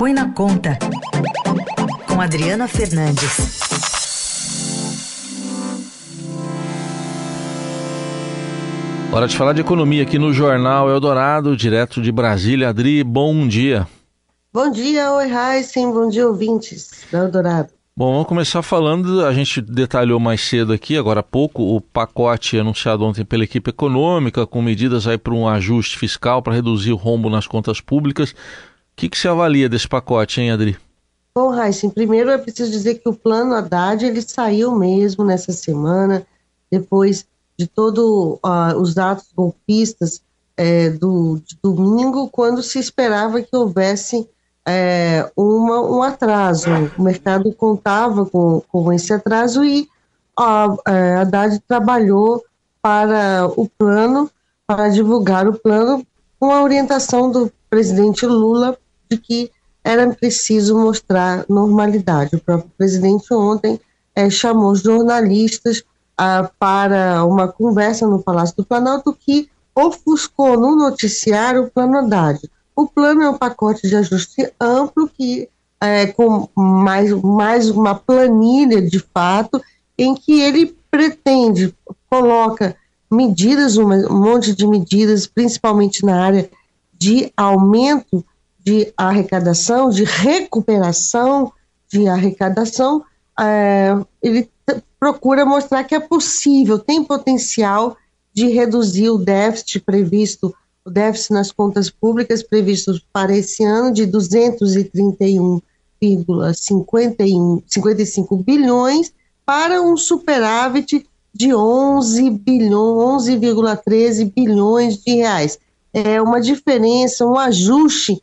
Põe na Conta, com Adriana Fernandes. Hora de falar de economia aqui no Jornal Eldorado, direto de Brasília. Adri, bom dia. Bom dia, oi Heisen, bom dia ouvintes da Eldorado. Bom, vamos começar falando, a gente detalhou mais cedo aqui, agora há pouco, o pacote anunciado ontem pela equipe econômica, com medidas aí para um ajuste fiscal para reduzir o rombo nas contas públicas. Que, que se avalia desse pacote, hein, Adri? Bom, Heisen, primeiro é preciso dizer que o plano Haddad, ele saiu mesmo nessa semana, depois de todos uh, os atos golpistas é, do, domingo, quando se esperava que houvesse é, uma, um atraso. O mercado contava com, com esse atraso e a, é, a Haddad trabalhou para o plano, para divulgar o plano, com a orientação do presidente Lula de que era preciso mostrar normalidade. O próprio presidente ontem é, chamou jornalistas para uma conversa no Palácio do Planalto que ofuscou no noticiário o plano Haddad. O plano é um pacote de ajuste amplo que é, com mais, mais uma planilha de fato em que ele pretende, coloca medidas, um monte de medidas, principalmente na área de aumento de arrecadação, de recuperação de arrecadação, é, ele procura mostrar que é possível, tem potencial de reduzir o déficit previsto, o déficit nas contas públicas previsto para esse ano de 231,55 bilhões para um superávit de 11 bilhões, 11,13 bilhões de reais. É uma diferença, um ajuste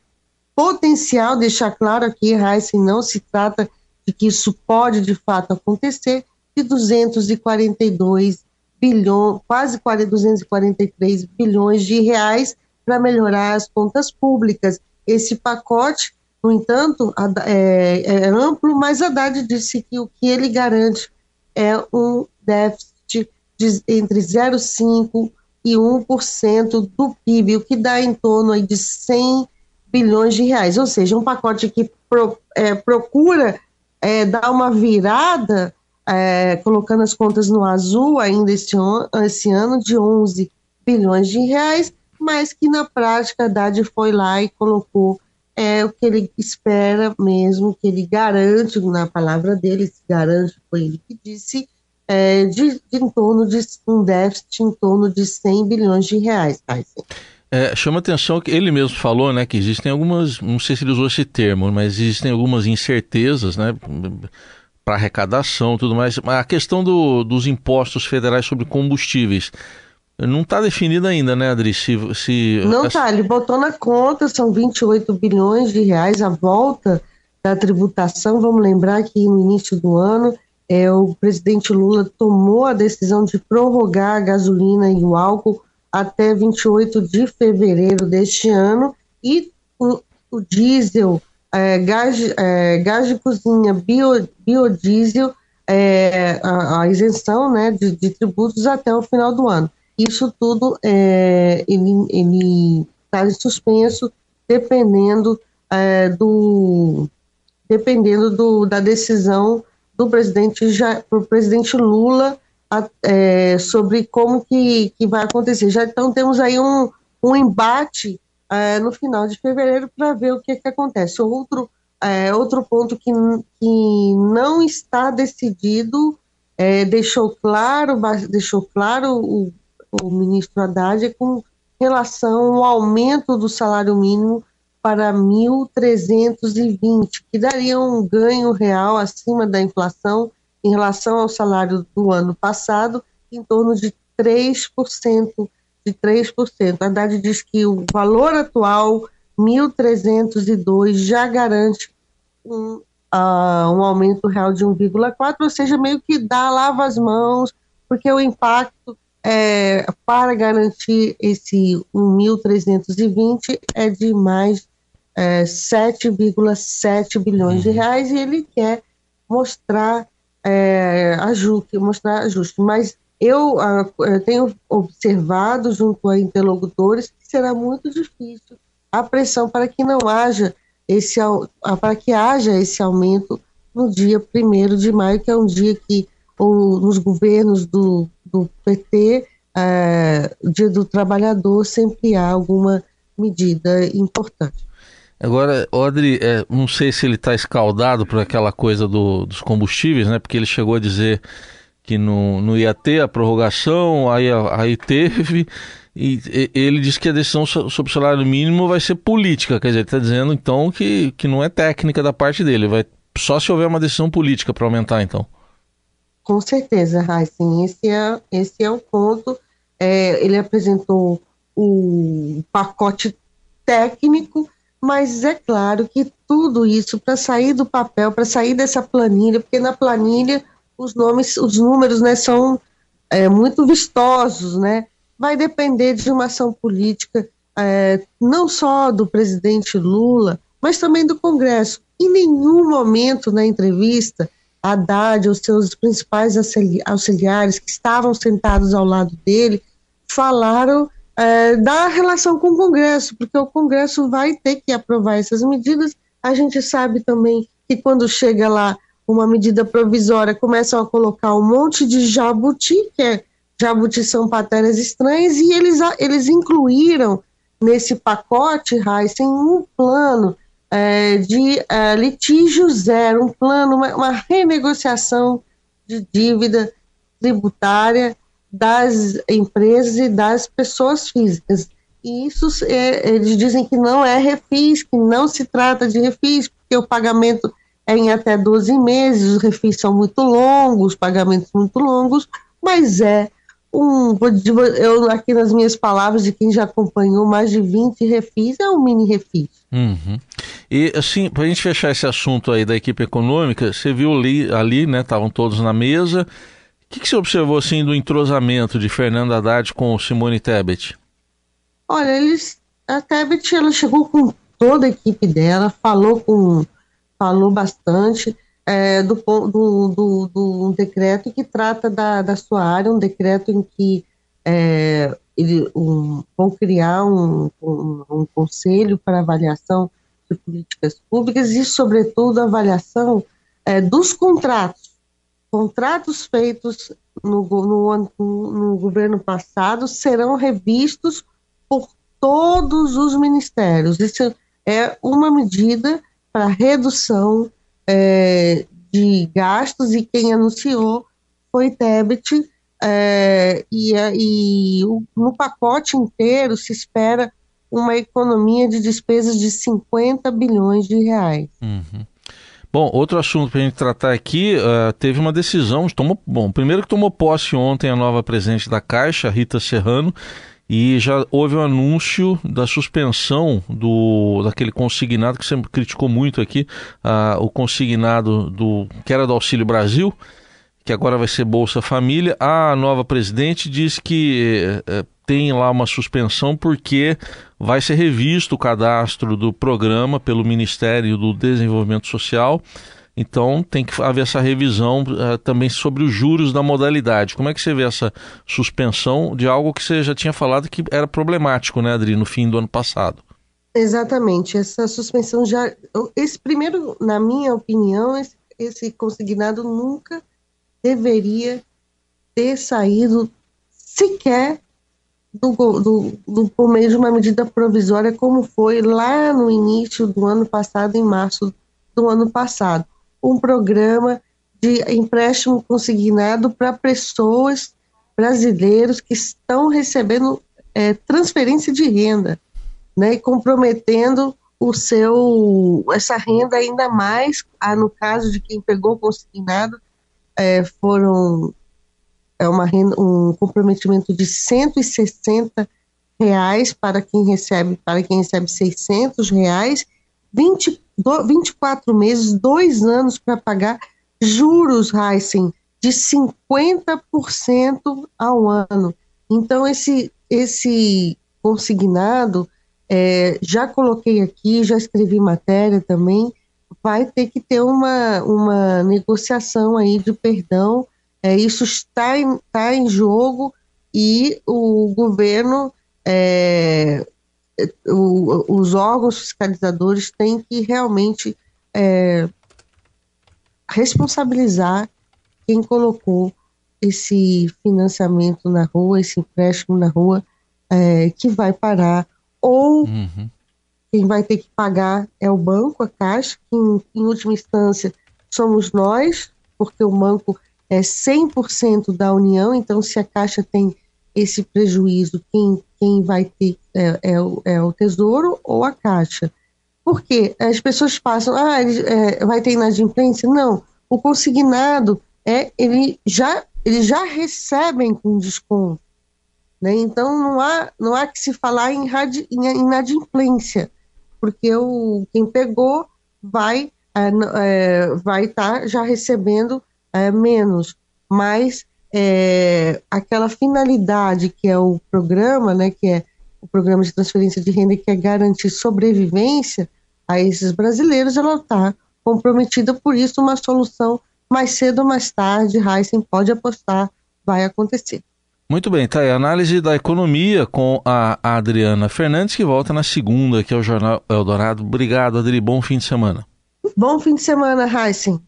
potencial, deixar claro aqui, Heisen, não se trata de que isso pode de fato acontecer, de 242 bilhões, quase 243 bilhões de reais para melhorar as contas públicas. Esse pacote, no entanto, é, é amplo, mas Haddad disse que o que ele garante é um déficit de entre 0,5% e 1% do PIB, o que dá em torno aí de 100 bilhões de reais. Ou seja, um pacote que pro, é, procura é, dar uma virada, é, colocando as contas no azul ainda esse, esse ano, de 11 bilhões de reais, mas que na prática a Haddad foi lá e colocou é, o que ele espera mesmo, que ele garante, na palavra dele, garante, foi ele que disse, é, de, de, em torno de um déficit em torno de 100 bilhões de reais. Tá? É, chama atenção que ele mesmo falou, né, que existem algumas, não sei se ele usou esse termo, mas existem algumas incertezas, né, para arrecadação e tudo mais. Mas a questão do, dos impostos federais sobre combustíveis não está definida ainda, né, Adri? Se, se... Não está, ele botou na conta, são 28 bilhões de reais a volta da tributação. Vamos lembrar que no início do ano é, o presidente Lula tomou a decisão de prorrogar a gasolina e o álcool até 28 de fevereiro deste ano e o, o diesel, é, gás, é, gás de cozinha, bio, biodiesel, é, a, a, isenção né, de, de, tributos até o final do ano. Isso tudo é, ele está em suspenso dependendo é, do dependendo do, da decisão do presidente, do presidente Lula é, sobre como que, que vai acontecer. Já então temos aí um, um embate é, no final de fevereiro para ver o que, que acontece. Outro, é, outro ponto que, que não está decidido, é, deixou claro, deixou claro o, o ministro Haddad é com relação ao aumento do salário mínimo para 1.320, que daria um ganho real acima da inflação em relação ao salário do ano passado, em torno de 3%. De 3%. A Haddad diz que o valor atual, 1.302, já garante um, uh, um aumento real de 1,4%, ou seja, meio que dá, lava as mãos, porque o impacto é, para garantir esse 1.320 é de mais é, 7,7 bilhões de uhum. reais e ele quer mostrar é, ajuste, mostrar ajuste. Mas eu, eu tenho observado junto a interlocutores que será muito difícil a pressão para que não haja esse, para que haja esse aumento no dia 1 de maio, que é um dia que ou, nos governos do, do PT, é, dia do trabalhador, sempre há alguma medida importante. Agora, Audrey, é, não sei se ele está escaldado por aquela coisa do, dos combustíveis, né? Porque ele chegou a dizer que não, não ia ter a prorrogação, aí, aí teve, e, e ele disse que a decisão sobre o salário mínimo vai ser política, quer dizer, ele está dizendo então que, que não é técnica da parte dele, vai só se houver uma decisão política para aumentar então. Com certeza, Raíssen, esse é, esse é o ponto. É, ele apresentou o pacote técnico, mas é claro que tudo isso para sair do papel, para sair dessa planilha, porque na planilha os nomes, os números, né, são é, muito vistosos, né? Vai depender de uma ação política, é, não só do presidente Lula, mas também do Congresso. Em nenhum momento na entrevista, Haddad, os seus principais auxiliares que estavam sentados ao lado dele, falaram é, da relação com o Congresso, porque o Congresso vai ter que aprovar essas medidas. A gente sabe também que quando chega lá uma medida provisória, começam a colocar um monte de jabuti, que é jabuti são pateras estranhas, e eles, eles incluíram nesse pacote, Heisen, um plano é, de é, litígio zero, um plano, uma, uma renegociação de dívida tributária das empresas e das pessoas físicas. E isso é, eles dizem que não é refis, que não se trata de refis, porque o pagamento é em até 12 meses, os refis são muito longos, pagamentos muito longos, mas é um, eu aqui nas minhas palavras de quem já acompanhou mais de 20 refis, é um mini refis. Uhum. E assim, para a gente fechar esse assunto aí da equipe econômica, você viu ali, ali né, estavam todos na mesa, o que, que você observou assim do entrosamento de Fernando Haddad com Simone Tebet? Olha, eles, a Tebet ela chegou com toda a equipe dela, falou com falou bastante é, do, do, do, do, decreto que trata da, da sua área, um decreto em que é, ele, um, vão criar um, um, um, conselho para avaliação de políticas públicas e, sobretudo, avaliação é, dos contratos. Contratos feitos no, no, no governo passado serão revistos por todos os ministérios. Isso é uma medida para redução é, de gastos e quem anunciou foi Tebet é, e, e no pacote inteiro se espera uma economia de despesas de 50 bilhões de reais. Uhum. Bom, outro assunto para a gente tratar aqui, uh, teve uma decisão, tomou, bom, primeiro que tomou posse ontem a nova presidente da Caixa, Rita Serrano, e já houve o um anúncio da suspensão do daquele consignado que você criticou muito aqui, uh, o consignado do que era do Auxílio Brasil, que agora vai ser Bolsa Família. A nova presidente diz que uh, tem lá uma suspensão porque vai ser revisto o cadastro do programa pelo Ministério do Desenvolvimento Social então tem que haver essa revisão uh, também sobre os juros da modalidade. Como é que você vê essa suspensão de algo que você já tinha falado que era problemático, né, Adri, no fim do ano passado? Exatamente. Essa suspensão já. Esse primeiro, na minha opinião, esse, esse consignado nunca deveria ter saído sequer do, do, do, por meio de uma medida provisória, como foi lá no início do ano passado, em março do ano passado. Um programa de empréstimo consignado para pessoas brasileiros que estão recebendo é, transferência de renda, né, e comprometendo o seu essa renda ainda mais, ah, no caso de quem pegou consignado, é, foram é uma um comprometimento de 160 reais para quem recebe para quem recebe 600 reais 20, 24 meses, dois anos para pagar juros, Heisen, de 50% ao ano. Então, esse, esse consignado, é, já coloquei aqui, já escrevi matéria também, vai ter que ter uma, uma negociação aí de perdão. É, isso está em, está em jogo e o governo é, o, os órgãos fiscalizadores têm que realmente é, responsabilizar quem colocou esse financiamento na rua, esse empréstimo na rua, é, que vai parar, ou uhum. Quem vai ter que pagar é o banco, a Caixa, que em, em última instância somos nós, porque o banco é 100% da União, então se a Caixa tem esse prejuízo, quem, quem vai ter é, é, o, é o Tesouro ou a Caixa. Porque as pessoas passam, ah, é, vai ter inadimplência? Não, o consignado é ele já eles já recebem com desconto. Né? Então não há, não há que se falar em, em inadimplência, porque o, quem pegou vai é, é, vai estar tá já recebendo é, menos, mas é, aquela finalidade que é o programa, né, que é o programa de transferência de renda que é garantir sobrevivência a esses brasileiros, ela está comprometida por isso uma solução mais cedo ou mais tarde, Heisen pode apostar, vai acontecer. Muito bem, tá aí análise da economia com a Adriana Fernandes, que volta na segunda, que é o Jornal Eldorado. Obrigado, Adri, bom fim de semana. Bom fim de semana, Heisen.